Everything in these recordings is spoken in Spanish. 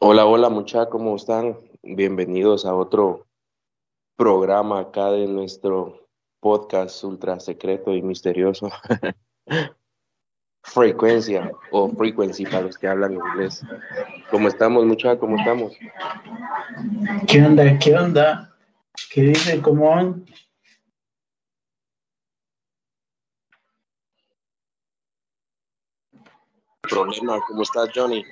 Hola, hola muchachos, ¿cómo están? Bienvenidos a otro programa acá de nuestro podcast ultra secreto y misterioso. Frecuencia o frequency para los que hablan inglés. ¿Cómo estamos muchachos? ¿Cómo estamos? ¿Qué onda? ¿Qué onda? ¿Qué dice? ¿Cómo van? Problema, ¿cómo estás Johnny?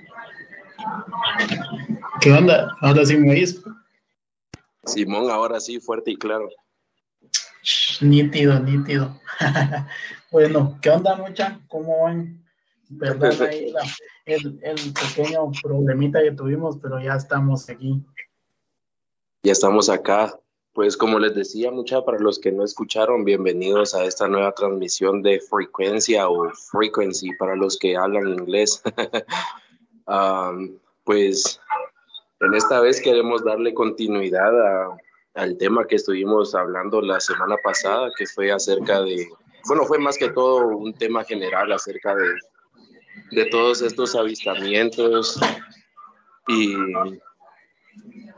¿Qué onda? Ahora sí me oís. Simón, ahora sí, fuerte y claro. Nítido, nítido. bueno, ¿qué onda, mucha? ¿Cómo van? Perdón ahí el, el pequeño problemita que tuvimos, pero ya estamos aquí. Ya estamos acá. Pues como les decía, mucha para los que no escucharon, bienvenidos a esta nueva transmisión de frecuencia o frequency para los que hablan inglés. Um, pues en esta vez queremos darle continuidad al tema que estuvimos hablando la semana pasada, que fue acerca de, bueno, fue más que todo un tema general acerca de, de todos estos avistamientos y,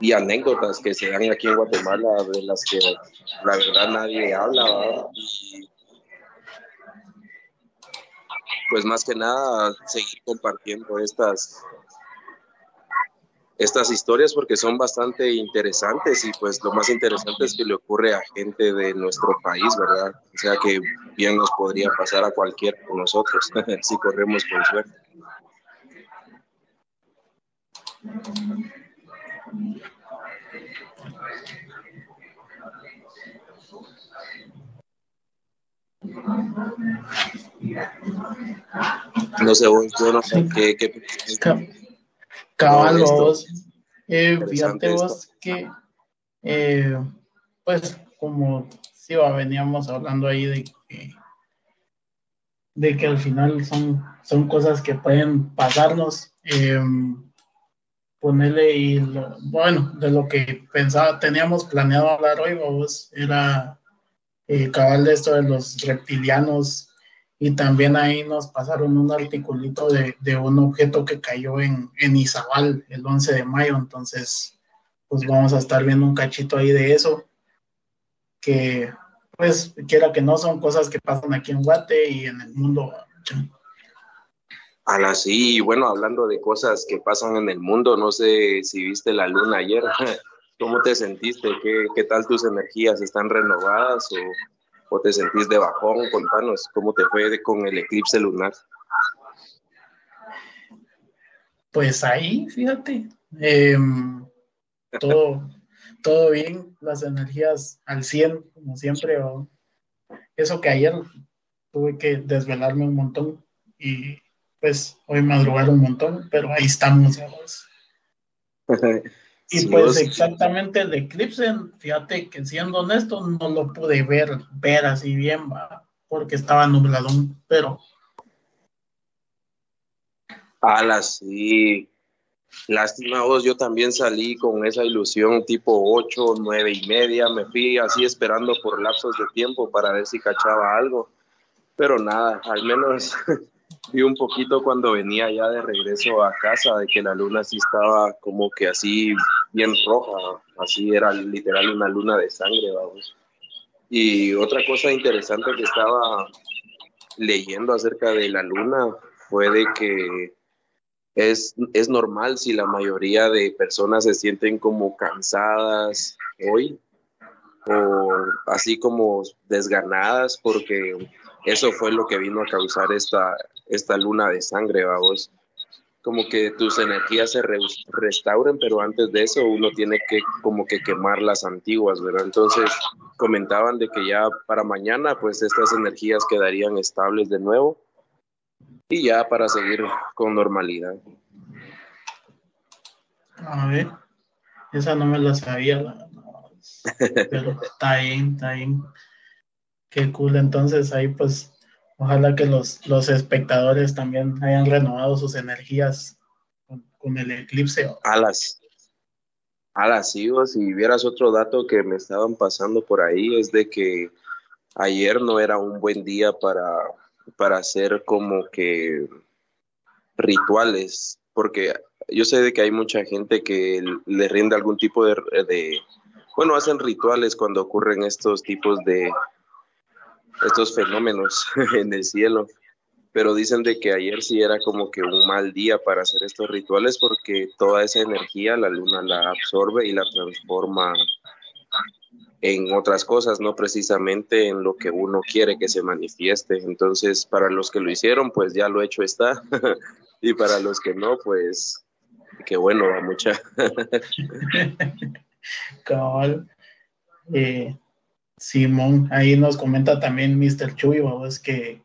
y anécdotas que se dan aquí en Guatemala, de las que la verdad nadie habla. Pues más que nada seguir compartiendo estas estas historias porque son bastante interesantes y pues lo más interesante es que le ocurre a gente de nuestro país, ¿verdad? O sea que bien nos podría pasar a cualquier de nosotros si corremos con suerte. No sé, yo no sé qué, qué. Eh, fíjate vos que, eh, pues, como sí, veníamos hablando ahí de que, de que al final son, son cosas que pueden pasarnos. Eh, ponerle y bueno, de lo que pensaba, teníamos planeado hablar hoy, vos, era eh, cabal de esto de los reptilianos y también ahí nos pasaron un articulito de, de un objeto que cayó en, en Izabal el 11 de mayo, entonces pues vamos a estar viendo un cachito ahí de eso, que pues quiera que no son cosas que pasan aquí en Guate y en el mundo. A la sí, bueno, hablando de cosas que pasan en el mundo, no sé si viste la luna ayer. ¿Cómo te sentiste? ¿Qué, qué tal tus energías? ¿Están renovadas o, o, te sentís de bajón? Contanos, ¿cómo te fue con el eclipse lunar? Pues ahí, fíjate, eh, todo, todo bien, las energías al 100, como siempre. O eso que ayer tuve que desvelarme un montón y pues hoy madrugar un montón, pero ahí estamos. Y pues exactamente el eclipse, fíjate que siendo honesto, no lo pude ver, ver así bien, porque estaba nublado, pero... Ala, sí. Lástima vos, yo también salí con esa ilusión tipo 8, 9 y media, me fui así esperando por lapsos de tiempo para ver si cachaba algo, pero nada, al menos vi un poquito cuando venía ya de regreso a casa de que la luna sí estaba como que así bien roja, así era literal una luna de sangre, vamos. Y otra cosa interesante que estaba leyendo acerca de la luna fue de que es, es normal si la mayoría de personas se sienten como cansadas hoy o así como desganadas porque eso fue lo que vino a causar esta, esta luna de sangre, vamos. Como que tus energías se restauren, pero antes de eso uno tiene que como que quemar las antiguas, ¿verdad? Entonces comentaban de que ya para mañana pues estas energías quedarían estables de nuevo y ya para seguir con normalidad. A ver, esa no me la sabía, pero está bien, está bien. Qué cool, entonces ahí pues ojalá que los, los espectadores también hayan renovado sus energías con, el eclipse. Alas. Alas, sí, si vieras otro dato que me estaban pasando por ahí es de que ayer no era un buen día para, para hacer como que rituales porque yo sé de que hay mucha gente que le rinde algún tipo de, de bueno, hacen rituales cuando ocurren estos tipos de, estos fenómenos en el cielo. Pero dicen de que ayer sí era como que un mal día para hacer estos rituales porque toda esa energía la luna la absorbe y la transforma en otras cosas, no precisamente en lo que uno quiere que se manifieste. Entonces, para los que lo hicieron, pues ya lo hecho está. y para los que no, pues qué bueno, mucha. Cabal. Eh, Simón, ahí nos comenta también Mr. Chuy, es que,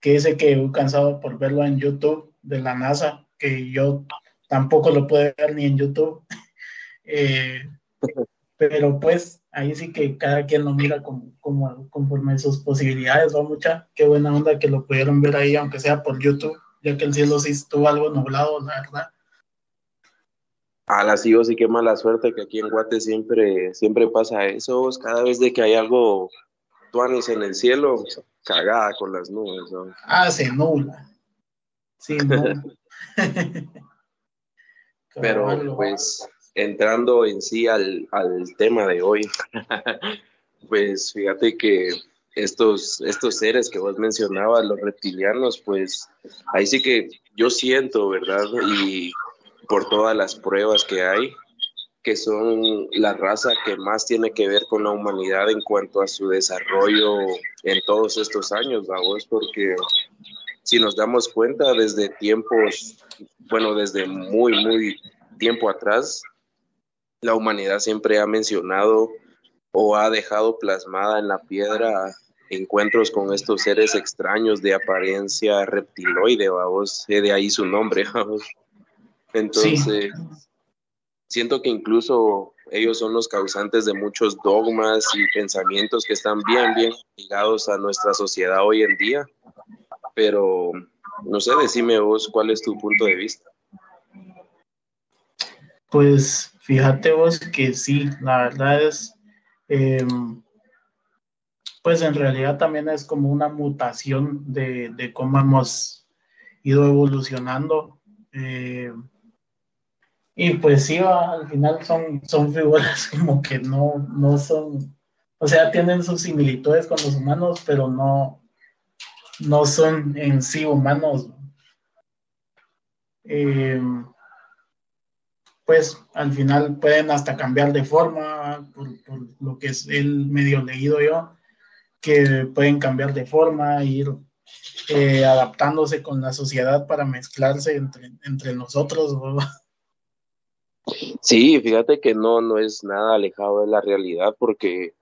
que dice que cansado por verlo en YouTube de la NASA, que yo tampoco lo puedo ver ni en YouTube. Eh, pero pues ahí sí que cada quien lo mira como, como conforme sus posibilidades, va mucha, qué buena onda que lo pudieron ver ahí, aunque sea por YouTube, ya que el cielo sí estuvo algo nublado, la verdad. A la sí, sí qué mala suerte que aquí en Guate siempre, siempre pasa eso. Cada vez de que hay algo tuanis en el cielo, cagada con las nubes. Ah, se nula. Sí, no. Pero pues entrando en sí al, al tema de hoy, pues fíjate que estos, estos seres que vos mencionabas, los reptilianos, pues ahí sí que yo siento, ¿verdad? Y por todas las pruebas que hay, que son la raza que más tiene que ver con la humanidad en cuanto a su desarrollo en todos estos años, vamos, porque si nos damos cuenta desde tiempos, bueno, desde muy, muy tiempo atrás, la humanidad siempre ha mencionado o ha dejado plasmada en la piedra encuentros con estos seres extraños de apariencia reptiloide, vamos, de ahí su nombre, vamos. Entonces, siento que incluso ellos son los causantes de muchos dogmas y pensamientos que están bien, bien ligados a nuestra sociedad hoy en día. Pero, no sé, decime vos cuál es tu punto de vista. Pues fíjate vos que sí, la verdad es, em, pues en realidad también es como una mutación de, de cómo hemos ido evolucionando. Eh, y pues sí, al final son, son figuras como que no, no son, o sea, tienen sus similitudes con los humanos, pero no, no son en sí humanos. Eh, pues al final pueden hasta cambiar de forma, por, lo que es el medio leído yo, que pueden cambiar de forma, ir eh, adaptándose con la sociedad para mezclarse entre, entre nosotros. Sí, fíjate que no, no es nada alejado de la realidad porque,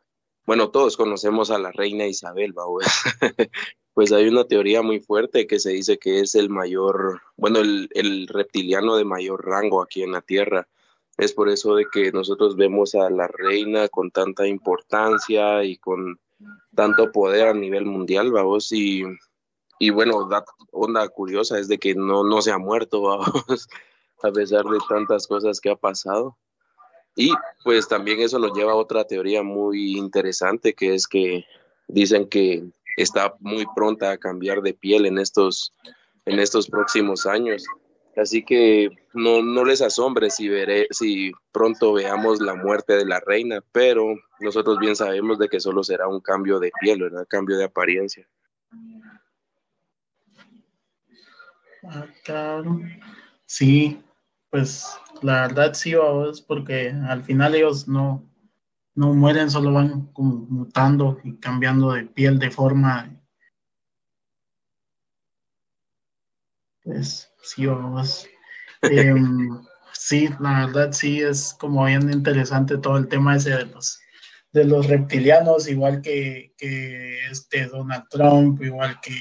bueno, todos conocemos a la reina Isabel, pues hay una teoría muy fuerte que se dice que es el mayor, bueno, el, reptiliano de mayor rango aquí en la Tierra. Es por eso de que nosotros vemos a la reina con tanta importancia y con tanto poder a nivel mundial, vamos, y, y bueno, la onda curiosa es de que no, no se ha muerto, vamos a pesar de tantas cosas que ha pasado. Y pues también eso nos lleva a otra teoría muy interesante, que es que dicen que está muy pronta a cambiar de piel en estos, en estos próximos años. Así que no, no les asombre si, veré, si pronto veamos la muerte de la reina, pero nosotros bien sabemos de que solo será un cambio de piel, ¿verdad? Cambio de apariencia. Ah, claro. Sí, pues la verdad sí, es porque al final ellos no, no mueren, solo van como mutando y cambiando de piel, de forma. Pues sí, vamos. Em, sí, la verdad sí es como bien interesante todo el tema ese de los de los reptilianos, igual que, que este Donald Trump, igual que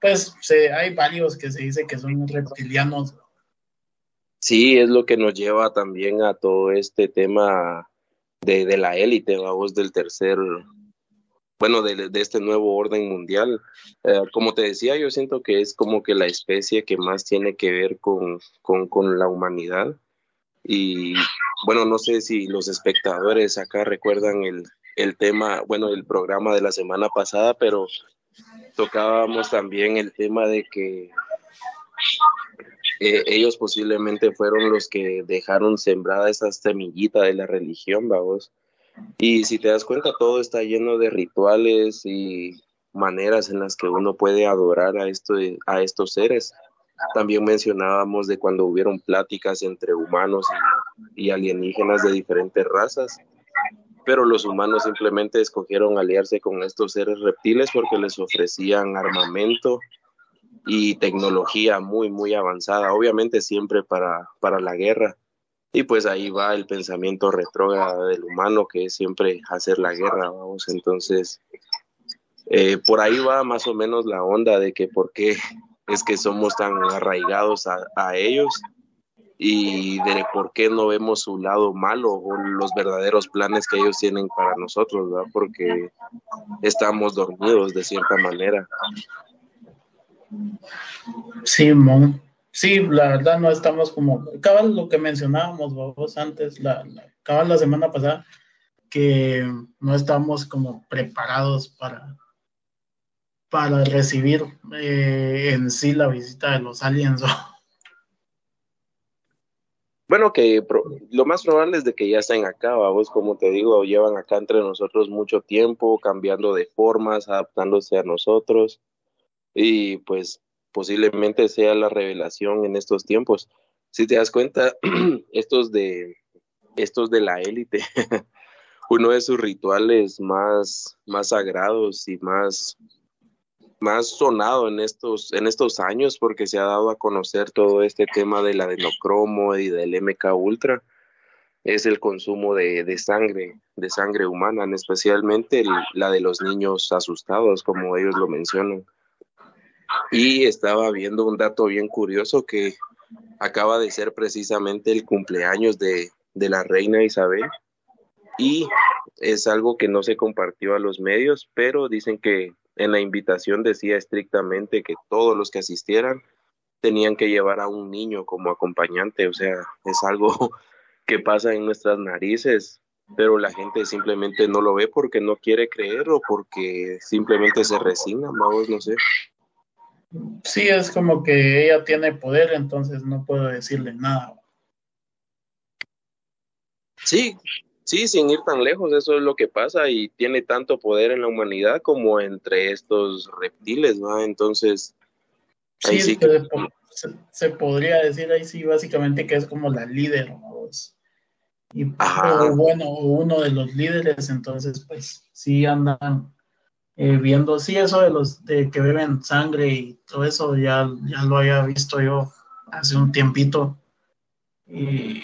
pues se, hay varios que se dice que son reptilianos Sí, es lo que nos lleva también a todo este tema de, de la élite, vamos, del tercer, bueno, de, de este nuevo orden mundial. Eh, como te decía, yo siento que es como que la especie que más tiene que ver con, con, con la humanidad. Y bueno, no sé si los espectadores acá recuerdan el, el tema, bueno, el programa de la semana pasada, pero tocábamos también el tema de que eh, ellos posiblemente fueron los que dejaron sembrada esa semillita de la religión, vamos. Y si te das cuenta, todo está lleno de rituales y maneras en las que uno puede adorar a, esto, a estos seres. También mencionábamos de cuando hubieron pláticas entre humanos y alienígenas de diferentes razas, pero los humanos simplemente escogieron aliarse con estos seres reptiles porque les ofrecían armamento y tecnología muy, muy avanzada, obviamente siempre para, para la guerra. Y pues ahí va el pensamiento retrógrado del humano, que es siempre hacer la guerra, vamos. Entonces, eh, por ahí va más o menos la onda de que por qué es que somos tan arraigados a, a ellos y de por qué no vemos su lado malo o los verdaderos planes que ellos tienen para nosotros, ¿verdad? Porque estamos dormidos de cierta manera. Sí, Mon. Sí, la verdad no estamos como, cabal lo que mencionábamos vos antes, la, la semana pasada, que no estamos como preparados para, para recibir eh, en sí la visita de los aliens. Bueno, que lo más probable es de que ya estén acá, vos como te digo, llevan acá entre nosotros mucho tiempo, cambiando de formas, adaptándose a nosotros y pues posiblemente sea la revelación en estos tiempos. Si te das cuenta, estos de estos de la élite, uno de sus rituales más, más sagrados y más, más sonado en estos, en estos años, porque se ha dado a conocer todo este tema de la adenocromo y del MK Ultra, es el consumo de, de sangre, de sangre humana, especialmente la de los niños asustados, como ellos lo mencionan. Y estaba viendo un dato bien curioso que acaba de ser precisamente el cumpleaños de, la reina Isabel. Y es algo que no se compartió a los medios, pero dicen que en la invitación decía estrictamente que todos los que asistieran tenían que llevar a un niño como acompañante, o sea, es algo que pasa en nuestras narices, pero la gente simplemente no lo ve porque no quiere creer o porque simplemente se resigna, vamos, no sé sí es como que ella tiene poder, entonces no puedo decirle nada. Sí, sí, sin ir tan lejos, eso es lo que pasa y tiene tanto poder en la humanidad como entre estos reptiles, ¿no? Entonces, sí, sí se, podría decir ahí sí básicamente que es como la líder, Y bueno, uno de los líderes, entonces pues sí andan eh, viendo, sí, eso de los de que beben sangre y todo eso, ya, ya lo había visto yo hace un tiempito. Y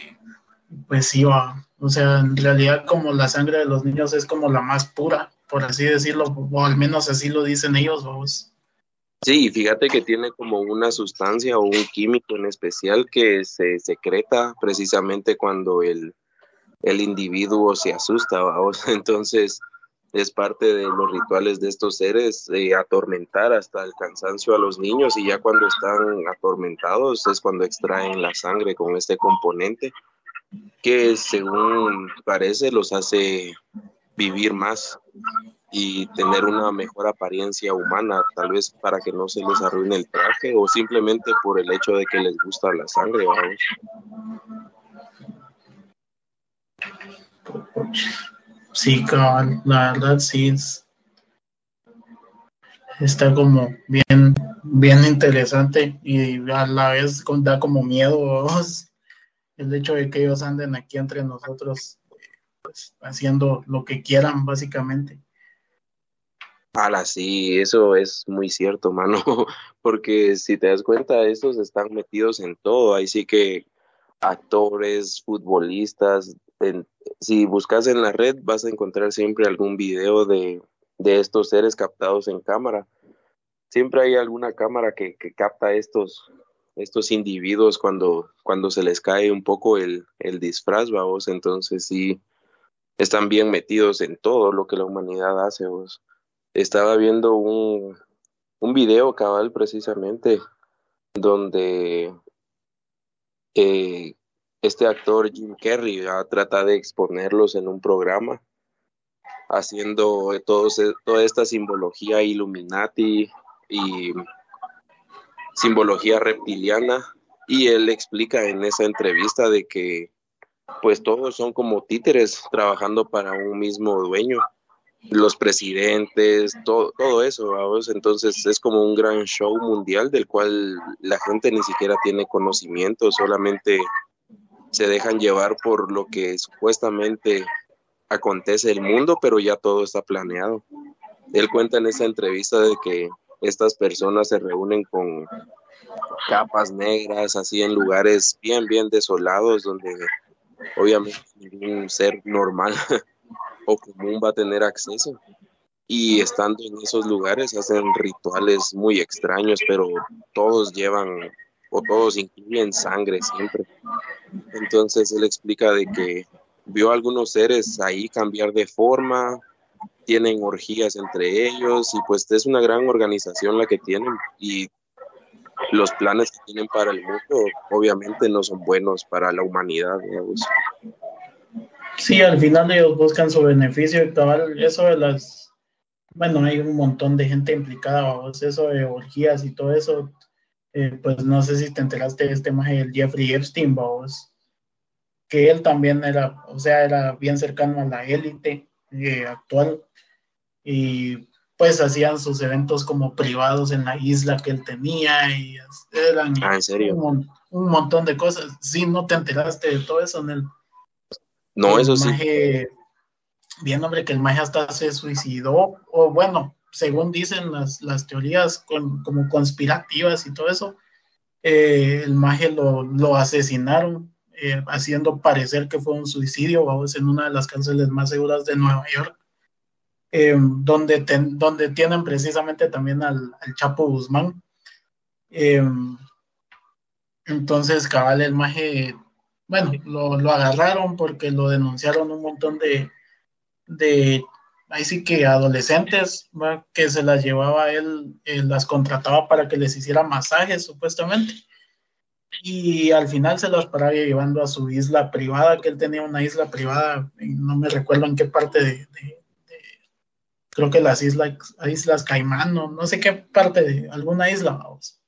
pues sí, o sea, en realidad como la sangre de los niños es como la más pura, por así decirlo, o al menos así lo dicen ellos, vamos. Sí, fíjate que tiene como una sustancia o un químico en especial que se secreta precisamente cuando el, el individuo se asusta, vamos. Entonces, es parte de los rituales de estos seres, de atormentar hasta el cansancio a los niños y ya cuando están atormentados es cuando extraen la sangre con este componente que según parece los hace vivir más y tener una mejor apariencia humana, tal vez para que no se les arruine el traje o simplemente por el hecho de que les gusta la sangre. Sí, la verdad sí está como bien, bien interesante y a la vez da como miedo el hecho de que ellos anden aquí entre nosotros pues, haciendo lo que quieran básicamente. Ala, sí, eso es muy cierto, mano, porque si te das cuenta, estos están metidos en todo, ahí sí que actores, futbolistas, si buscas en la red vas a encontrar siempre algún video de, estos seres captados en cámara. Siempre hay alguna cámara que, capta estos, estos individuos cuando, cuando se les cae un poco el, el disfraz, vos. Entonces sí, están bien metidos en todo lo que la humanidad hace, vos. Estaba viendo un, un video cabal precisamente donde eh, este actor Jim Carrey trata de exponerlos en un programa, haciendo e, toda esta simbología Illuminati y simbología reptiliana. Y él explica en esa entrevista de que pues todos son como títeres trabajando para un mismo dueño. Los presidentes, todo, todo eso, vamos. Entonces es como un gran show mundial del cual la gente ni siquiera tiene conocimiento, solamente se dejan llevar por lo que supuestamente acontece el mundo, pero ya todo está planeado. Él cuenta en esa entrevista de que estas personas se reúnen con capas negras, así en lugares bien, bien desolados, donde obviamente ningún ser normal o común va a tener acceso. Y estando en esos lugares hacen rituales muy extraños, pero todos llevan o todos incluyen sangre siempre. Entonces él explica de que vio a algunos seres ahí cambiar de forma, tienen orgías entre ellos y pues es una gran organización la que tienen y los planes que tienen para el mundo obviamente no son buenos para la humanidad. Sí, al final ellos buscan su beneficio y eso de las, bueno, hay un montón de gente implicada, eso de orgías y todo eso, eh, pues no sé si te enteraste de este maje del Jeffrey Epstein, vos, que él también era, o sea, era bien cercano a la élite eh, actual y pues hacían sus eventos como privados en la isla que él tenía y eran ah, ¿en serio? Un, un, montón de cosas. Sí, no te enteraste de todo eso en el no, eso sí. bien, hombre, que el maje hasta se suicidó, o bueno, según dicen las, las teorías como conspirativas y todo eso, eh, el maje lo, lo asesinaron, eh, haciendo parecer que fue un suicidio, vamos, en una de las cárceles más seguras de Nueva York, eh, donde, donde tienen precisamente también al, Chapo Guzmán. entonces, cabal, el maje bueno, lo, lo, agarraron porque lo denunciaron un montón de, de ahí sí que adolescentes, que se las llevaba él, él, las contrataba para que les hiciera masajes supuestamente. Y al final se las paraba llevando a su isla privada, que él tenía una isla privada, no me recuerdo en qué parte de, de, creo que las islas, islas Caimán, no, no sé qué parte de alguna isla, vamos.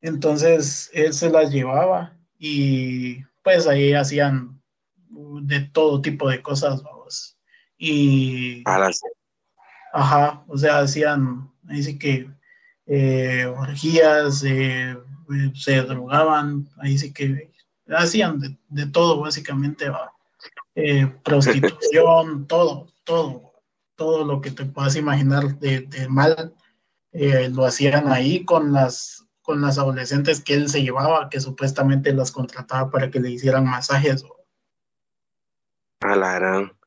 Entonces él se las llevaba y pues ahí hacían de todo tipo de cosas, vamos. Y... Ajá, o sea, hacían, ahí sí que eh, orgías, eh, se drogaban, ahí sí que hacían de, de todo básicamente, eh, prostitución, todo, todo, todo lo que te puedas imaginar de, de mal, lo hacían ahí con las con las adolescentes que él se llevaba, que supuestamente las contrataba para que le hicieran masajes. A la gran.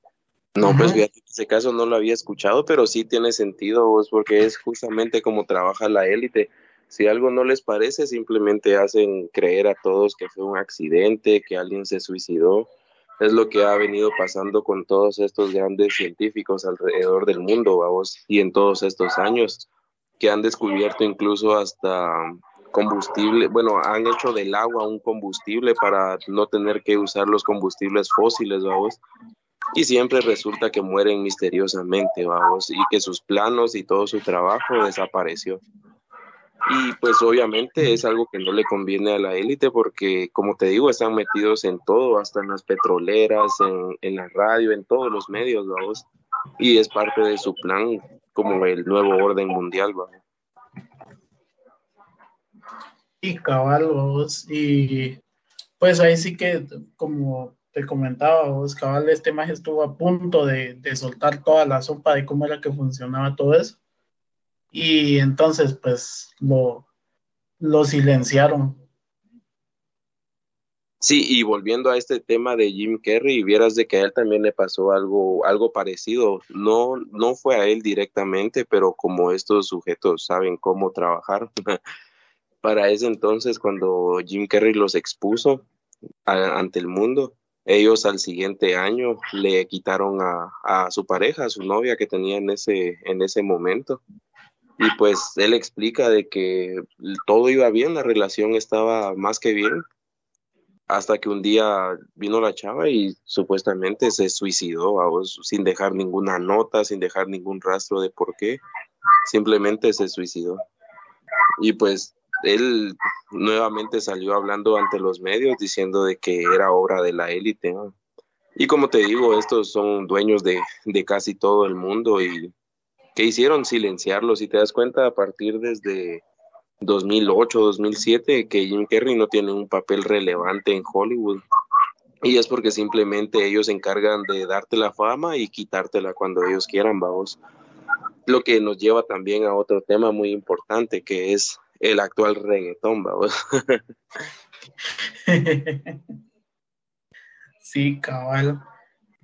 No, pues fíjate, ese caso no lo había escuchado, pero sí tiene sentido, vos, porque es justamente como trabaja la élite. Si algo no les parece, simplemente hacen creer a todos que fue un accidente, que alguien se suicidó. Es lo que ha venido pasando con todos estos grandes científicos alrededor del mundo, vamos, y en todos estos años, que han descubierto incluso hasta combustible, bueno, han hecho del agua un combustible para no tener que usar los combustibles fósiles, vamos. Y siempre resulta que mueren misteriosamente, vamos, y que sus planos y todo su trabajo desapareció. Y pues obviamente es algo que no le conviene a la élite porque, como te digo, están metidos en todo, hasta en las petroleras, en, en la radio, en todos los medios, vamos. Y es parte de su plan como el nuevo orden mundial, vamos y caballos y pues ahí sí que como te comentaba vos cabal este más estuvo a punto de, de, soltar toda la sopa de cómo era que funcionaba todo eso y entonces pues lo, lo silenciaron Sí, y volviendo a este tema de Jim Carrey, vieras de que a él también le pasó algo, algo parecido. No, no fue a él directamente, pero como estos sujetos saben cómo trabajar, para ese entonces, cuando Jim Carrey los expuso ante el mundo, ellos al siguiente año le quitaron a, su pareja, a su novia que tenía en ese, en ese momento. Y pues él explica de que todo iba bien, la relación estaba más que bien, hasta que un día vino la chava y supuestamente se suicidó sin dejar ninguna nota, sin dejar ningún rastro de por qué, simplemente se suicidó. Y pues él nuevamente salió hablando ante los medios diciendo de que era obra de la élite. Y como te digo, estos son dueños de, de casi todo el mundo y que hicieron silenciarlo. Si te das cuenta, a partir desde 2008, 2007, que Jim Carrey no tiene un papel relevante en Hollywood. Y es porque simplemente ellos se encargan de darte la fama y quitártela cuando ellos quieran, vamos. Lo que nos lleva también a otro tema muy importante, que es el actual reggaetón, vamos. sí, cabal.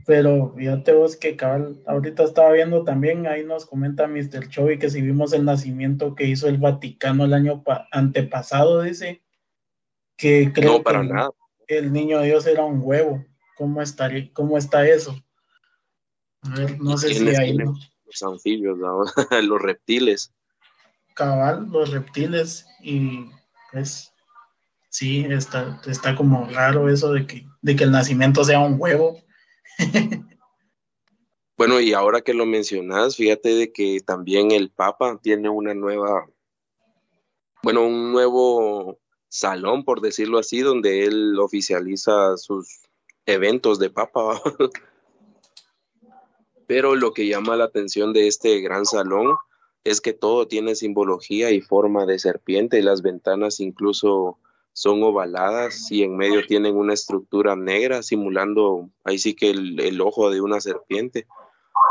Pero fíjate vos que cabal, ahorita estaba viendo también, ahí nos comenta Mr. Chovy que si vimos el nacimiento que hizo el Vaticano el año antepasado, dice que creo no, para nada. el niño Dios era un huevo. ¿Cómo, estaría, cómo está eso? A ver, no sé si hay... Los anfibios, los reptiles. Cabal, los reptiles y pues sí, está, está como raro eso de que, de que el nacimiento sea un huevo bueno, y ahora que lo mencionas, fíjate de que también el Papa tiene una nueva, bueno, un nuevo salón, por decirlo así, donde él oficializa sus eventos de Papa. Pero lo que llama la atención de este gran salón es que todo tiene simbología y forma de serpiente, y las ventanas incluso son ovaladas y en medio tienen una estructura negra simulando ahí sí que el, ojo de una serpiente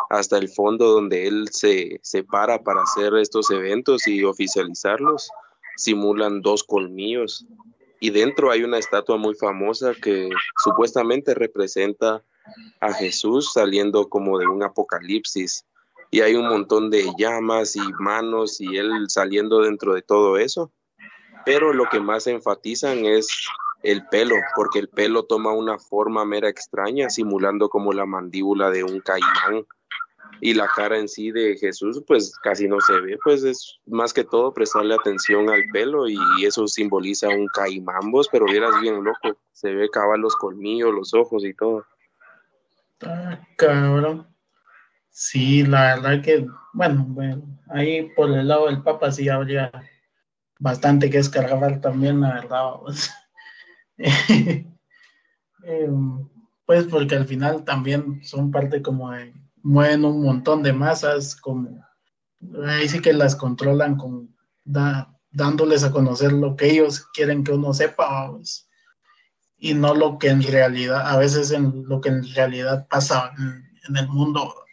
hasta el fondo donde él se separa para hacer estos eventos y oficializarlos simulan dos colmillos. Y dentro hay una estatua muy famosa que supuestamente representa a Jesús saliendo como de un apocalipsis y hay un montón de llamas y manos y él saliendo dentro de todo eso pero lo que más enfatizan es el pelo, porque el pelo toma una forma mera extraña, simulando como la mandíbula de un caimán. Y la cara en sí de Jesús, pues casi no se ve, pues es más que todo prestarle atención al pelo y eso simboliza un caimán, vos, pero vieras bien loco, se ve cabal los colmillos, los ojos y todo. Ah, cabrón. Sí, la verdad que, bueno, bueno, ahí por el lado del Papa sí habría bastante que descargar también, la verdad. Pues. Pues porque al final también son parte como de, mueven un montón de masas, como ahí sí que las controlan con dándoles a conocer lo que ellos quieren que uno sepa, pues, y no lo que en realidad, a veces en lo que en realidad pasa en el mundo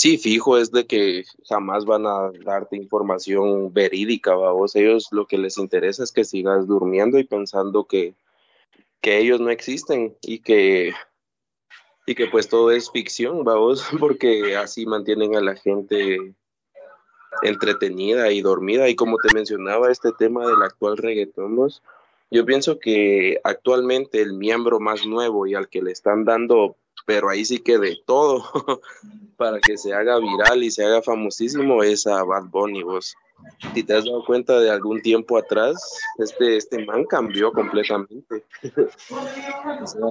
Sí, fijo, es de que jamás van a darte información verídica, vos. Ellos lo que les interesa es que sigas durmiendo y pensando que, que ellos no existen y que, y que pues todo es ficción, vos, porque así mantienen a la gente entretenida y dormida. Y como te mencionaba, este tema del actual reggaetón, yo pienso que actualmente el miembro más nuevo y al que le están dando pero ahí sí que de todo para que se haga viral y se haga famosísimo es a Bad Bunny, vos. Si te has dado cuenta de algún tiempo atrás, este, este man cambió completamente.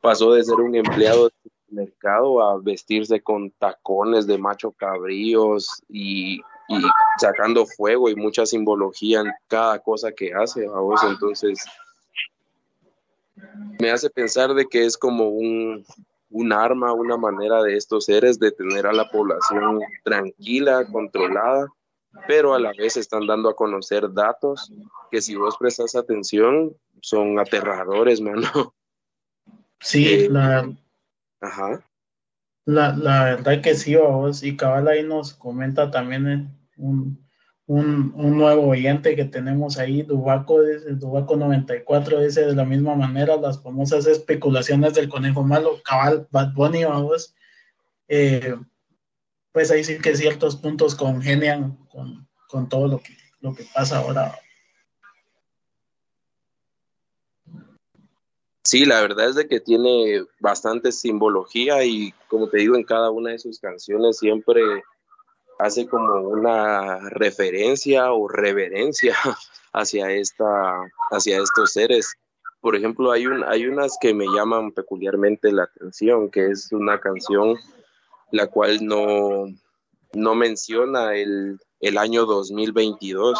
pasó de ser un empleado del mercado a vestirse con tacones de macho cabríos y, y sacando fuego y mucha simbología en cada cosa que hace a vos. Entonces, me hace pensar de que es como un, un arma, una manera de estos seres de tener a la población tranquila, controlada, pero a la vez están dando a conocer datos que si vos prestas atención son aterradores, mano. Sí, eh, la, ajá. La, la verdad que sí, vos, y Cabal ahí nos comenta también eh, un, un, un, nuevo oyente que tenemos ahí, Dubaco, Dubaco 94, dice de la misma manera las famosas especulaciones del conejo malo, cabal, Bad Bunny, vamos, eh, pues ahí sí que ciertos puntos congenian con, con todo lo que, lo que pasa ahora. Sí, la verdad es de que tiene bastante simbología y como te digo, en cada una de sus canciones siempre hace como una referencia o reverencia hacia esta hacia estos seres. Por ejemplo, hay un hay unas que me llaman peculiarmente la atención, que es una canción la cual no no menciona el, el año 2022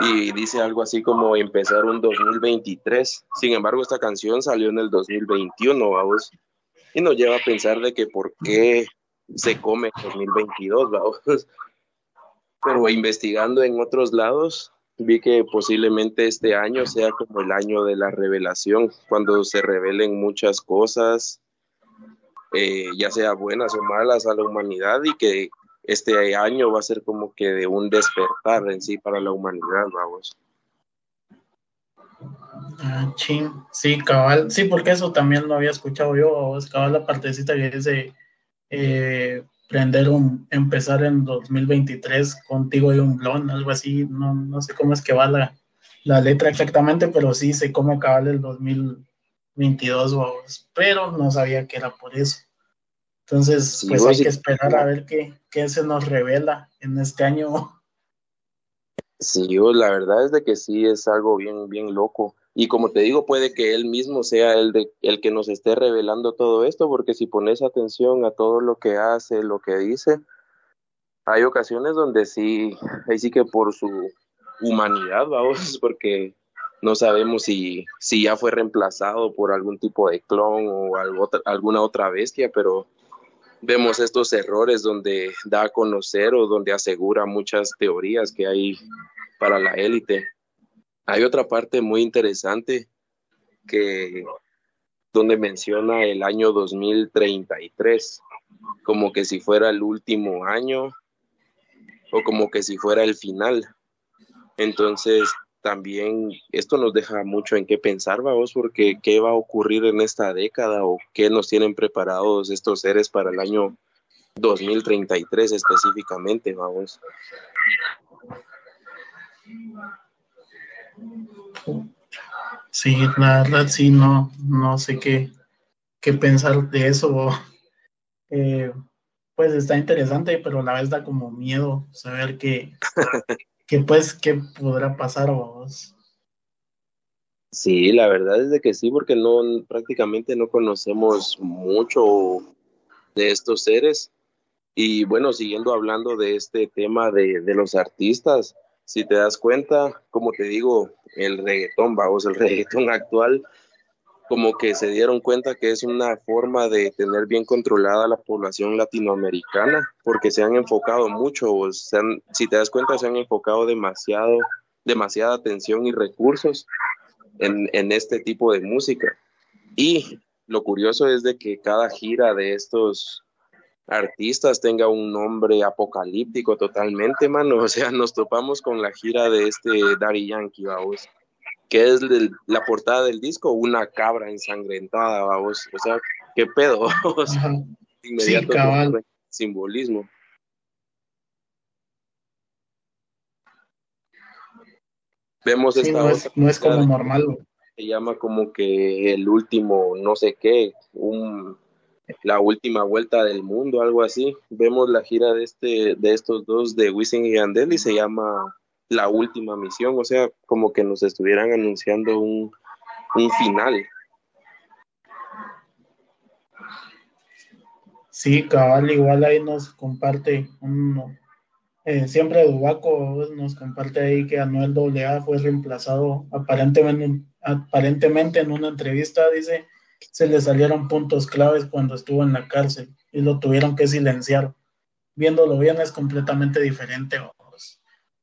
y dice algo así como empezar un 2023. Sin embargo, esta canción salió en el 2021, vamos, y nos lleva a pensar de que por qué se come 2022, vamos. Pero investigando en otros lados, vi que posiblemente este año sea como el año de la revelación, cuando se revelen muchas cosas, eh, ya sea buenas o malas a la humanidad y que este año va a ser como que de un despertar en sí para la humanidad, vamos. Ah, sí, cabal, sí, porque eso también lo había escuchado yo, cabal la partecita que dice eh, prender un, empezar en 2023 contigo y un blon, algo así, no, no sé cómo es que va la, la letra exactamente, pero sí sé cómo cabal el 2022, vamos, pero no sabía que era por eso. Entonces, pues hay que esperar a ver qué, qué, se nos revela en este año. Sí, la verdad es de que sí es algo bien, bien loco. Y como te digo, puede que él mismo sea el, de, el que nos esté revelando todo esto, porque si pones atención a todo lo que hace, lo que dice, hay ocasiones donde sí, ahí sí que por su humanidad, vamos, porque no sabemos si, si ya fue reemplazado por algún tipo de clon o alguna otra bestia, pero vemos estos errores donde da a conocer o donde asegura muchas teorías que hay para la élite. Hay otra parte muy interesante que donde menciona el año 2033 como que si fuera el último año o como que si fuera el final. Entonces, también esto nos deja mucho en qué pensar, vamos, porque qué va a ocurrir en esta década o qué nos tienen preparados estos seres para el año 2033 específicamente, vamos. Sí, la verdad sí, no, no sé qué, qué pensar de eso. Eh, pues está interesante, pero a la vez da como miedo saber que que pues, ¿qué podrá pasar vos? Sí, la verdad es de que sí, porque no prácticamente no conocemos mucho de estos seres. Y bueno, siguiendo hablando de este tema de, de los artistas, si te das cuenta, como te digo, el reggaetón, vamos, el reggaetón actual como que se dieron cuenta que es una forma de tener bien controlada la población latinoamericana, porque se han enfocado mucho, si te das cuenta, se han enfocado demasiado, demasiada atención y recursos en, en este tipo de música. Y lo curioso es de que cada gira de estos artistas tenga un nombre apocalíptico totalmente, mano. O sea, nos topamos con la gira de este Daddy Yankee, vamos que es la portada del disco, una cabra ensangrentada, vamos. O sea, ¿qué pedo? inmediato simbolismo. Vemos esta no, es, no es como normal. Se llama como que el último, no sé qué, un, la última vuelta del mundo, algo así. Vemos la gira de este, de estos dos de Wisin y Yandel y se llama la última misión, o sea, como que nos estuvieran anunciando un, final. Sí, cabal, igual ahí nos comparte uno, eh, siempre Dubaco nos comparte ahí que Anuel AA fue reemplazado aparentemente, aparentemente en una entrevista, dice, se le salieron puntos claves cuando estuvo en la cárcel y lo tuvieron que silenciar. Viéndolo bien es completamente diferente.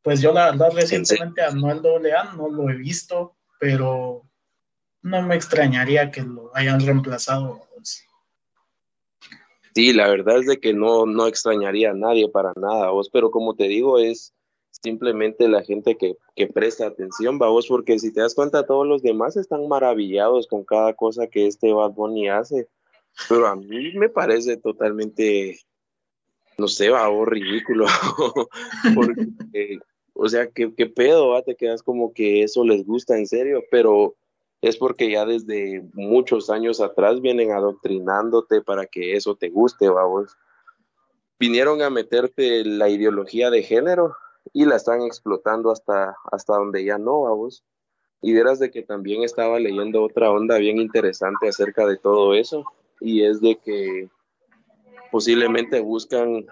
Pues yo la verdad recientemente a Anuel AA no lo he visto, pero no me extrañaría que lo hayan reemplazado. Sí, la verdad es de que no, no extrañaría a nadie para nada, vos, pero como te digo, es simplemente la gente que, que presta atención, vos, porque si te das cuenta, todos los demás están maravillados con cada cosa que este Bad Bunny hace, pero a mí me parece totalmente, no sé, va, ridículo, porque o sea, ¿qué, qué pedo? Te quedas como que eso les gusta en serio, pero es porque ya desde muchos años atrás vienen adoctrinándote para que eso te guste, vamos. Vinieron a meterte la ideología de género y la están explotando hasta, hasta donde ya no, vamos. Y verás de que también estaba leyendo otra onda bien interesante acerca de todo eso, y es de que posiblemente buscan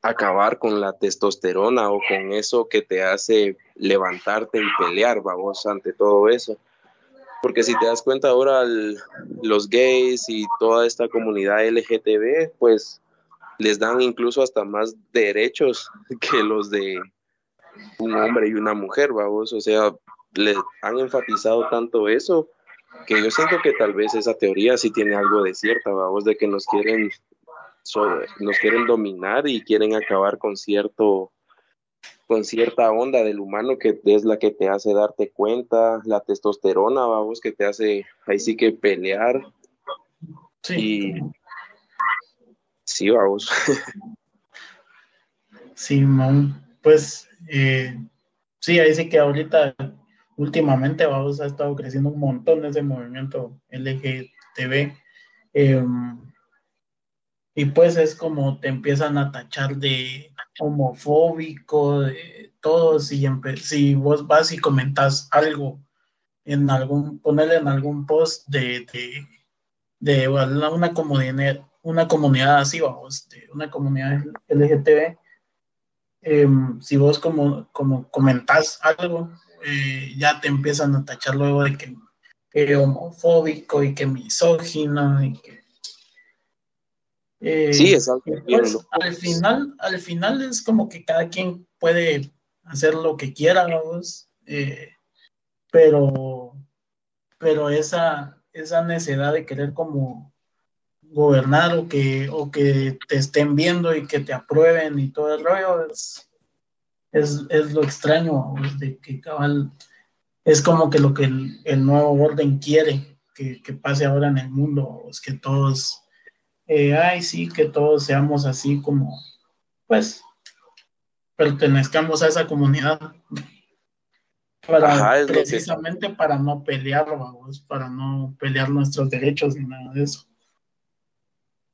acabar con la testosterona o con eso que te hace levantarte y pelear, vamos, ante todo eso. Porque si te das cuenta ahora, los gays y toda esta comunidad LGTB, pues les dan incluso hasta más derechos que los de un hombre y una mujer, vamos. O sea, le han enfatizado tanto eso que yo siento que tal vez esa teoría sí tiene algo de cierta, vamos, de que nos quieren nos quieren dominar y quieren acabar con cierto con cierta onda del humano que es la que te hace darte cuenta, la testosterona, vamos, que te hace ahí sí que pelear. Sí. Sí, vamos. Sí, pues eh, sí, ahí sí que ahorita, últimamente, vamos, ha estado creciendo un montón ese movimiento LGTB. Eh, y pues es como te empiezan a tachar de homofóbico, de todo, si, si vos vas y comentas algo en algún, ponerle en algún post de, de, una comunidad, una comunidad así, vamos, de una comunidad LGTB, em, si vos como, como comentás algo, eh, ya te empiezan a tachar luego de que, que homofóbico y que misógino y que eh, sí, es pues, al final, al final es como que cada quien puede hacer lo que quiera, eh, pero, pero esa, esa necesidad de querer como gobernar o que, o que te estén viendo y que te aprueben y todo el rollo es, es, lo extraño de que cabal es como que lo que el, nuevo orden quiere que, que, pase ahora en el mundo, es que todos eh, ay, sí, que todos seamos así como, pues, pertenezcamos a esa comunidad. Para, precisamente para no pelear, vamos, para no pelear nuestros derechos ni nada de eso.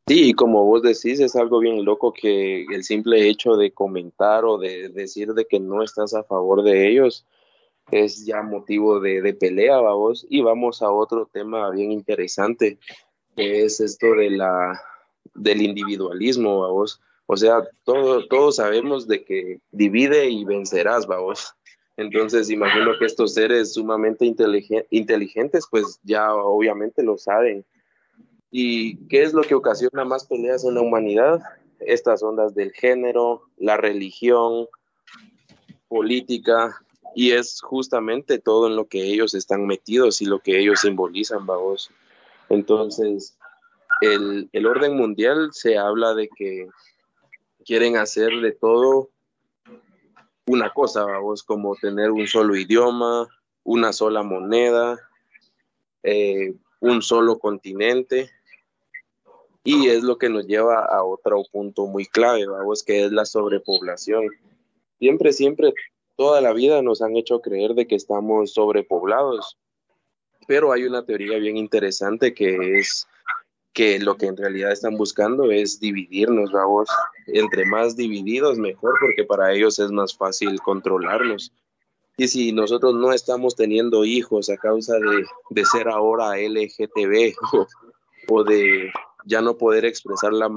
Sí, como vos decís, es algo bien loco que el simple hecho de comentar o de decir de que no estás a favor de ellos es ya motivo de, de pelea, vamos. Y vamos a otro tema bien interesante, que es esto de la, del individualismo, vamos. O sea, todo, todos sabemos de que divide y vencerás, vamos. Entonces, imagino que estos seres sumamente inteligentes, pues ya obviamente lo saben. ¿Y qué es lo que ocasiona más peleas en la humanidad? Estas ondas del género, la religión, política, y es justamente todo en lo que ellos están metidos y lo que ellos simbolizan, vamos. Entonces, el, el orden mundial se habla de que quieren hacer de todo una cosa, vamos, como tener un solo idioma, una sola moneda, eh, un solo continente. Y es lo que nos lleva a otro punto muy clave, vamos, que es la sobrepoblación. Siempre, siempre, toda la vida nos han hecho creer de que estamos sobrepoblados, pero hay una teoría bien interesante que es que lo que en realidad están buscando es dividirnos, vamos, entre más divididos mejor, porque para ellos es más fácil controlarnos. Y si nosotros no estamos teniendo hijos a causa de, ser ahora LGTB o, de ya no poder expresar la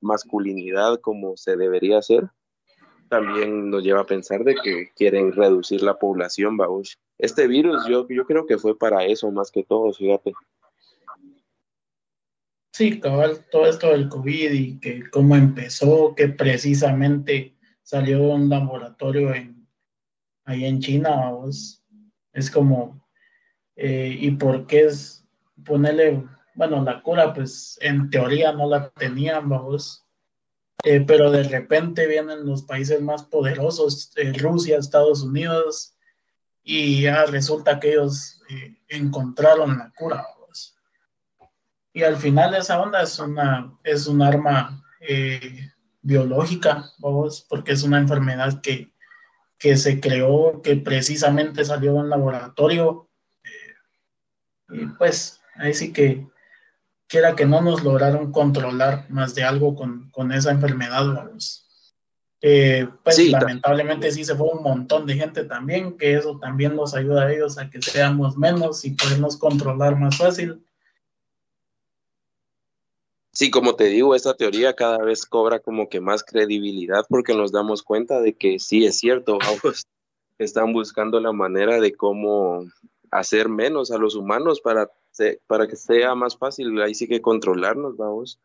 masculinidad como se debería hacer, también nos lleva a pensar de que quieren reducir la población, vamos. Este virus yo, yo creo que fue para eso más que todo, fíjate. Sí, cabal, todo esto del COVID y que cómo empezó, que precisamente salió de un laboratorio en, ahí en China, es como, eh, ¿y por qué es ponerle, bueno, la cura, pues en teoría no la tenían, vamos, eh, pero de repente vienen los países más poderosos, eh, Rusia, Estados Unidos, y ya resulta que ellos encontraron la cura. Y al final esa onda es una, es un arma eh, biológica, vamos, porque es una enfermedad que, que, se creó, que precisamente salió de un laboratorio. Eh, y pues ahí sí que quiera que no nos lograron controlar más de algo con, con esa enfermedad, vamos. Eh, pues lamentablemente sí se fue un montón de gente también, que eso también nos ayuda a ellos a que seamos menos y podemos controlar más fácil. Sí, como te digo, esta teoría cada vez cobra como que más credibilidad porque nos damos cuenta de que sí es cierto, vamos, están buscando la manera de cómo hacer menos a los humanos para, para que sea más fácil, ahí sí que controlarnos, vamos.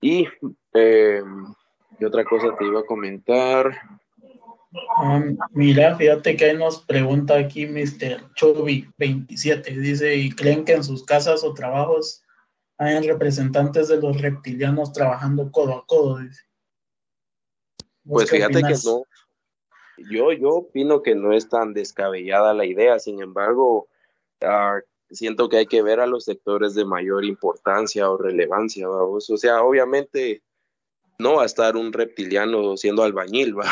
Y, eh, otra cosa te iba a comentar? Ah, mira, fíjate que nos pregunta aquí Mr. Chovy27, dice, ¿y creen que en sus casas o trabajos hayan representantes de los reptilianos trabajando codo a codo? Pues fíjate que no. Yo, yo opino que no es tan descabellada la idea, sin embargo, uh, siento que hay que ver a los sectores de mayor importancia o relevancia, vamos. O sea, obviamente no va a estar un reptiliano siendo albañil, ¿va?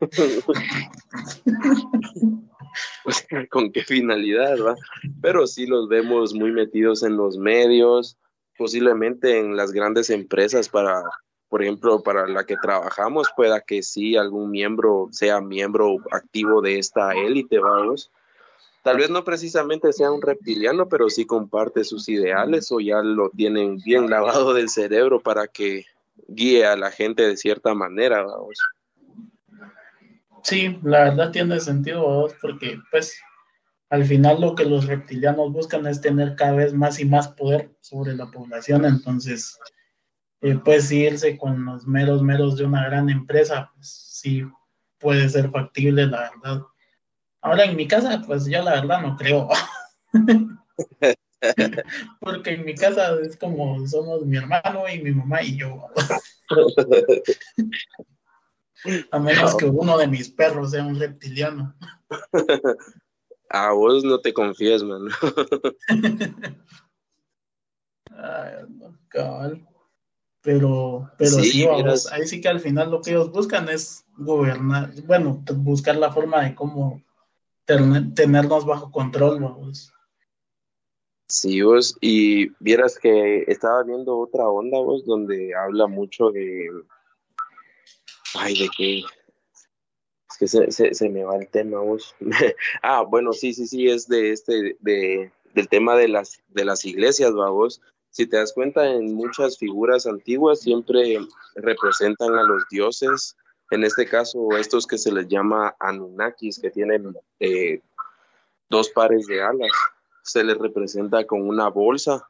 ¿con qué finalidad, va? Pero sí los vemos muy metidos en los medios, posiblemente en las grandes empresas para, por ejemplo, para la que trabajamos, pueda que sí algún miembro sea miembro activo de esta élite, vamos. Tal vez no precisamente sea un reptiliano, pero sí comparte sus ideales o ya lo tienen bien lavado del cerebro para que guíe a la gente de cierta manera, vamos. Sí, la verdad tiene sentido, vamos, porque pues al final lo que los reptilianos buscan es tener cada vez más y más poder sobre la población, entonces eh, pues irse con los meros meros de una gran empresa, pues sí puede ser factible, la verdad. Ahora en mi casa, pues yo la verdad no creo. Porque en mi casa es como somos mi hermano y mi mamá y yo. A menos que uno de mis perros sea un reptiliano. A vos no te confíes, man. Pero, pero sí, ahí sí que al final lo que ellos buscan es gobernar, bueno, buscar la forma de cómo tenernos bajo control, vamos. Sí, vos, y vieras que estaba viendo otra onda, vos, donde habla mucho de. Ay, de qué. Es que se, se, me va el tema, vos. ah, bueno, sí, sí, sí, es de este, de, del tema de las, de las iglesias, vos. Si te das cuenta, en muchas figuras antiguas siempre representan a los dioses, en este caso, estos que se les llama Anunnakis, que tienen eh, dos pares de alas se le representa con una bolsa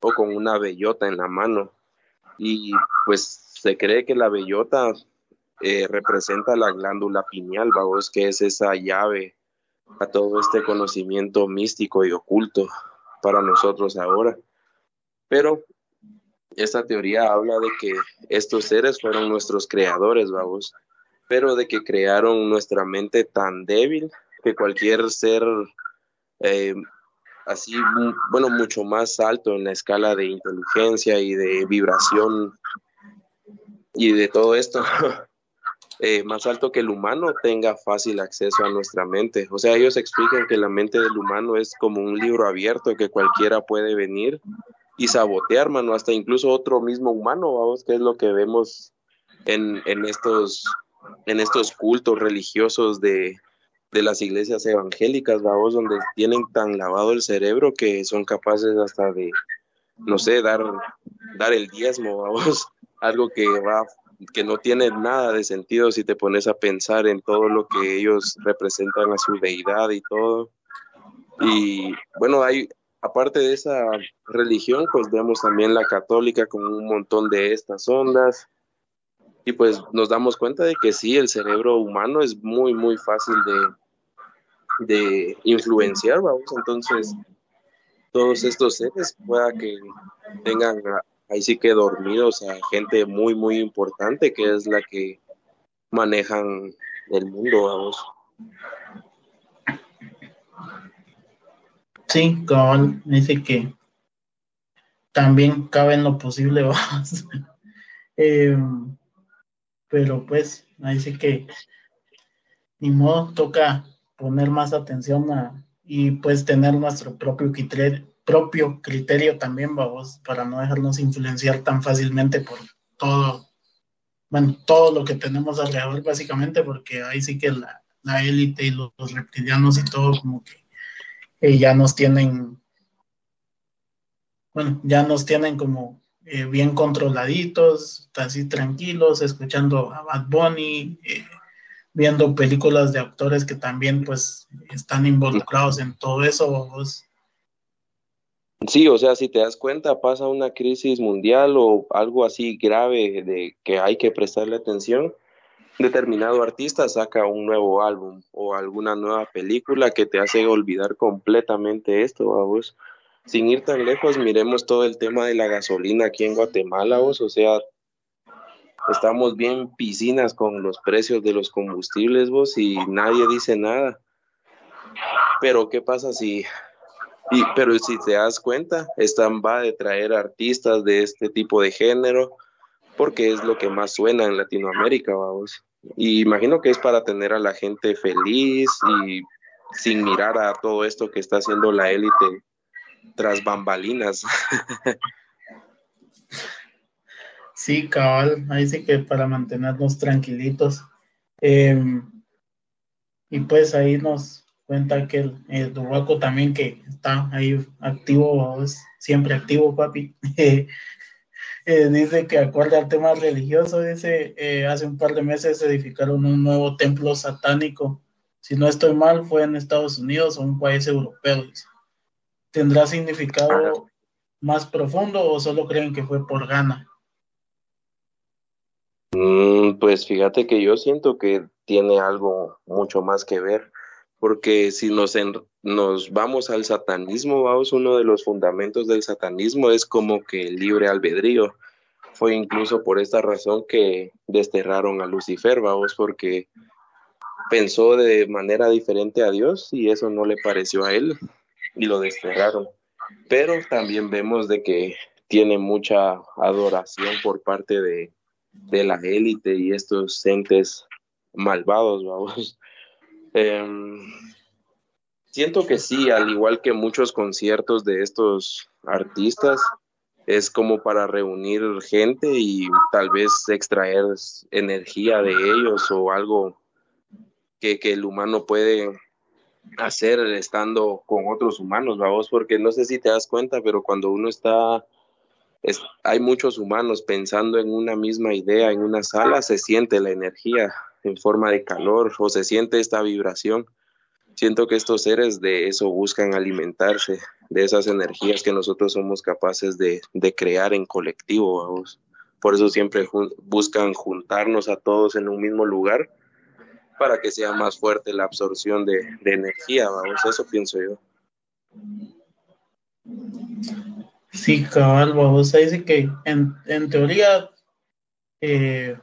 o con una bellota en la mano. Y pues se cree que la bellota eh, representa la glándula pineal, vamos, que es esa llave a todo este conocimiento místico y oculto para nosotros ahora. Pero esta teoría habla de que estos seres fueron nuestros creadores, vamos, pero de que crearon nuestra mente tan débil que cualquier ser eh, así, bueno, mucho más alto en la escala de inteligencia y de vibración y de todo esto, eh, más alto que el humano tenga fácil acceso a nuestra mente. O sea, ellos explican que la mente del humano es como un libro abierto que cualquiera puede venir y sabotear, mano, hasta incluso otro mismo humano, vamos, que es lo que vemos en, en estos en estos cultos religiosos de, de las iglesias evangélicas, vamos, donde tienen tan lavado el cerebro que son capaces hasta de, no sé, dar, dar el diezmo, vamos, algo que va que no tiene nada de sentido si te pones a pensar en todo lo que ellos representan a su deidad y todo. Y bueno, hay, aparte de esa religión, pues vemos también la católica con un montón de estas ondas. Y pues nos damos cuenta de que sí, el cerebro humano es muy, muy fácil de, de influenciar, vamos, entonces todos estos seres pueda que tengan ahí sí que dormidos a gente muy, muy importante que es la que manejan el mundo, vamos. Sí, cabal, dice que también cabe en lo posible, vamos. Eh, pero pues, sí que ni modo, toca poner más atención a, y pues tener nuestro propio criterio, propio criterio también, vamos, para no dejarnos influenciar tan fácilmente por todo, bueno, todo lo que tenemos alrededor básicamente, porque ahí sí que la, la élite y los, reptilianos y todo como que ya nos tienen, bueno, ya nos tienen como eh, bien controladitos, así tranquilos, escuchando a Bad Bunny, eh, viendo películas de actores que también pues están involucrados en todo eso. Sí, o sea, si te das cuenta, pasa una crisis mundial o algo así grave de que hay que prestarle atención. Determinado artista saca un nuevo álbum o alguna nueva película que te hace olvidar completamente esto, vos sin ir tan lejos, miremos todo el tema de la gasolina aquí en Guatemala, vos, o sea, estamos bien piscinas con los precios de los combustibles, vos, y nadie dice nada. Pero, ¿qué pasa si, y, pero si te das cuenta, están va de traer artistas de este tipo de género, porque es lo que más suena en Latinoamérica, vamos. Y imagino que es para tener a la gente feliz y sin mirar a todo esto que está haciendo la élite tras bambalinas. Sí, cabal, ahí sí que para mantenernos tranquilitos. Em, y pues ahí nos cuenta que el, el también que está ahí activo, es siempre activo, papi. Eh, dice que acorde al tema religioso, dice, eh, hace un par de meses edificaron un nuevo templo satánico. Si no estoy mal, fue en Estados Unidos o un país europeo. Dice. ¿Tendrá significado más profundo o solo creen que fue por gana? Mm, pues fíjate que yo siento que tiene algo mucho más que ver, porque si nos, nos vamos al satanismo, vamos, uno de los fundamentos del satanismo es como que el libre albedrío. Fue incluso por esta razón que desterraron a Lucifer, vamos, porque pensó de manera diferente a Dios y eso no le pareció a él y lo desterraron. Pero también vemos de que tiene mucha adoración por parte de, la élite y estos entes malvados, vamos. Em, siento que sí, al igual que muchos conciertos de estos artistas, es como para reunir gente y tal vez extraer energía de ellos o algo que, que el humano puede hacer estando con otros humanos, vamos, porque no sé si te das cuenta, pero cuando uno está, hay muchos humanos pensando en una misma idea en una sala, se siente la energía en forma de calor o se siente esta vibración. Siento que estos seres de eso buscan alimentarse, de esas energías que nosotros somos capaces de, de crear en colectivo, vamos. Por eso siempre buscan juntarnos a todos en un mismo lugar para que sea más fuerte la absorción de, energía, vamos, eso pienso yo. Sí, cabal, vamos, dice que en, teoría, eh,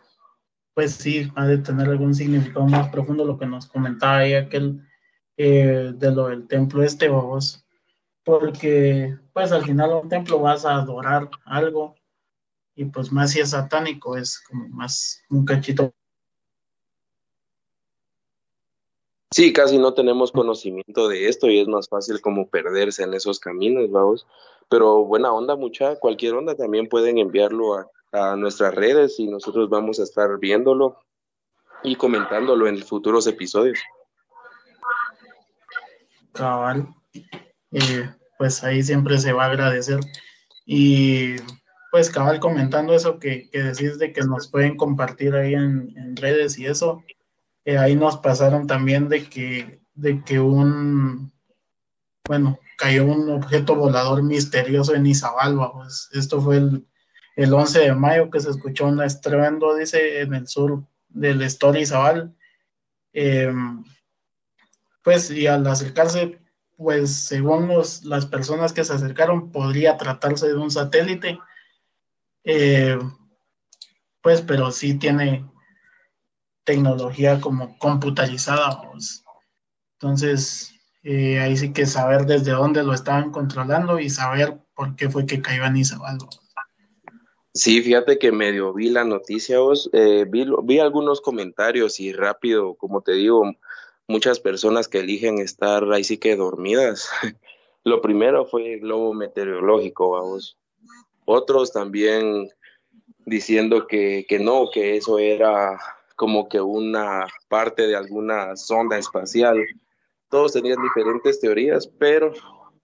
pues sí, ha de tener algún significado más profundo lo que nos comentaba ahí aquel eh, de lo del templo este, vamos, porque pues al final un templo vas a adorar algo y pues más si es satánico, es como más un cachito Sí, casi no tenemos conocimiento de esto y es más fácil como perderse en esos caminos, vamos. Pero buena onda, mucha, cualquier onda también pueden enviarlo a, nuestras redes y nosotros vamos a estar viéndolo y comentándolo en futuros episodios. Cabal, eh, pues ahí siempre se va a agradecer. Y pues cabal comentando eso que, que decís de que nos pueden compartir ahí en redes y eso, eh, ahí nos pasaron también de que, de que un, bueno, cayó un objeto volador misterioso en Izabal, pues esto fue el, el 11 de mayo que se escuchó un estruendo, dice, en el sur del estado Izabal. Em, pues y al acercarse, pues según los, las personas que se acercaron, podría tratarse de un satélite. Eh, pues, pero sí tiene, tecnología como computarizada. Pues. Entonces, eh, ahí sí que saber desde dónde lo estaban controlando y saber por qué fue que cayó en Sí, fíjate que medio vi la noticia, vos, eh, vi, algunos comentarios y rápido, como te digo, muchas personas que eligen estar ahí sí que dormidas. Lo primero fue el globo meteorológico, vamos. Otros también diciendo que no, que eso era como que una parte de alguna sonda espacial. Todos tenían diferentes teorías, pero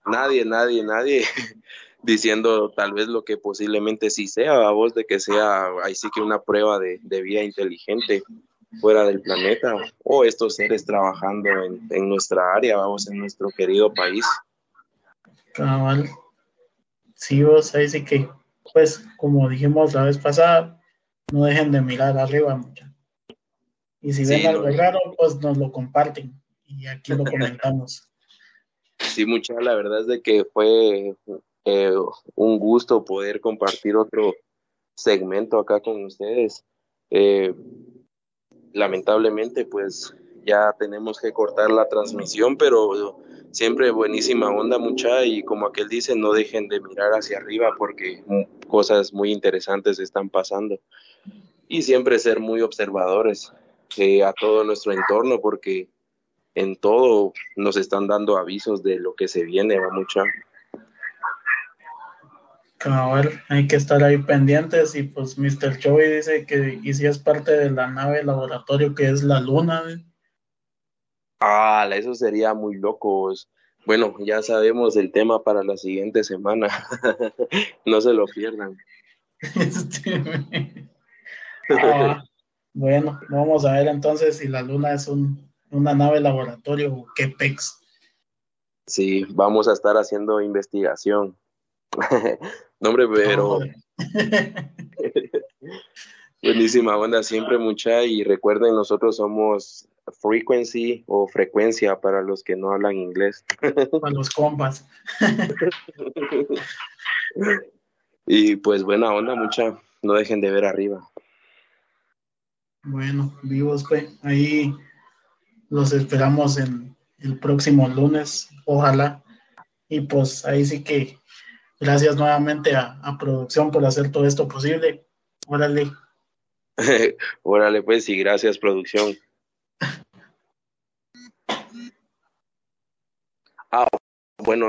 nadie, nadie, nadie diciendo tal vez lo que posiblemente sí sea, a vos de que sea ahí sí que una prueba de, vida inteligente fuera del planeta o estos seres trabajando en, nuestra área, vamos, en nuestro querido país. Cabal. Sí, vos ahí sí que, pues, como dijimos la vez pasada, no dejen de mirar arriba, muchachos. Y si ven algo raro, pues nos lo comparten y aquí lo comentamos. Sí, mucha, la verdad es de que fue eh, un gusto poder compartir otro segmento acá con ustedes. Eh, lamentablemente, pues ya tenemos que cortar la transmisión, pero siempre buenísima onda, mucha, y como aquel dice, no dejen de mirar hacia arriba porque cosas muy interesantes están pasando. Y siempre ser muy observadores eh, a todo nuestro entorno porque en todo nos están dando avisos de lo que se viene, va mucha. Ver, hay que estar ahí pendientes y pues Mr. Joey dice que y si es parte de la nave laboratorio que es la luna. Ah, eso sería muy loco. Bueno, ya sabemos el tema para la siguiente semana. no se lo pierdan. Este, ah, bueno, vamos a ver entonces si la luna es un, una nave laboratorio o qué pex. Sí, vamos a estar haciendo investigación. No, hombre, pero. Buenísima onda, siempre mucha. Y recuerden, nosotros somos frequency o frecuencia para los que no hablan inglés. Para los compas. y pues buena onda, mucha. No dejen de ver arriba. Bueno, vivos, pues. Ahí los esperamos en el próximo lunes, ojalá. Y pues ahí sí que gracias nuevamente a, producción por hacer todo esto posible. Órale. Órale, pues, y gracias, producción. Ah, bueno,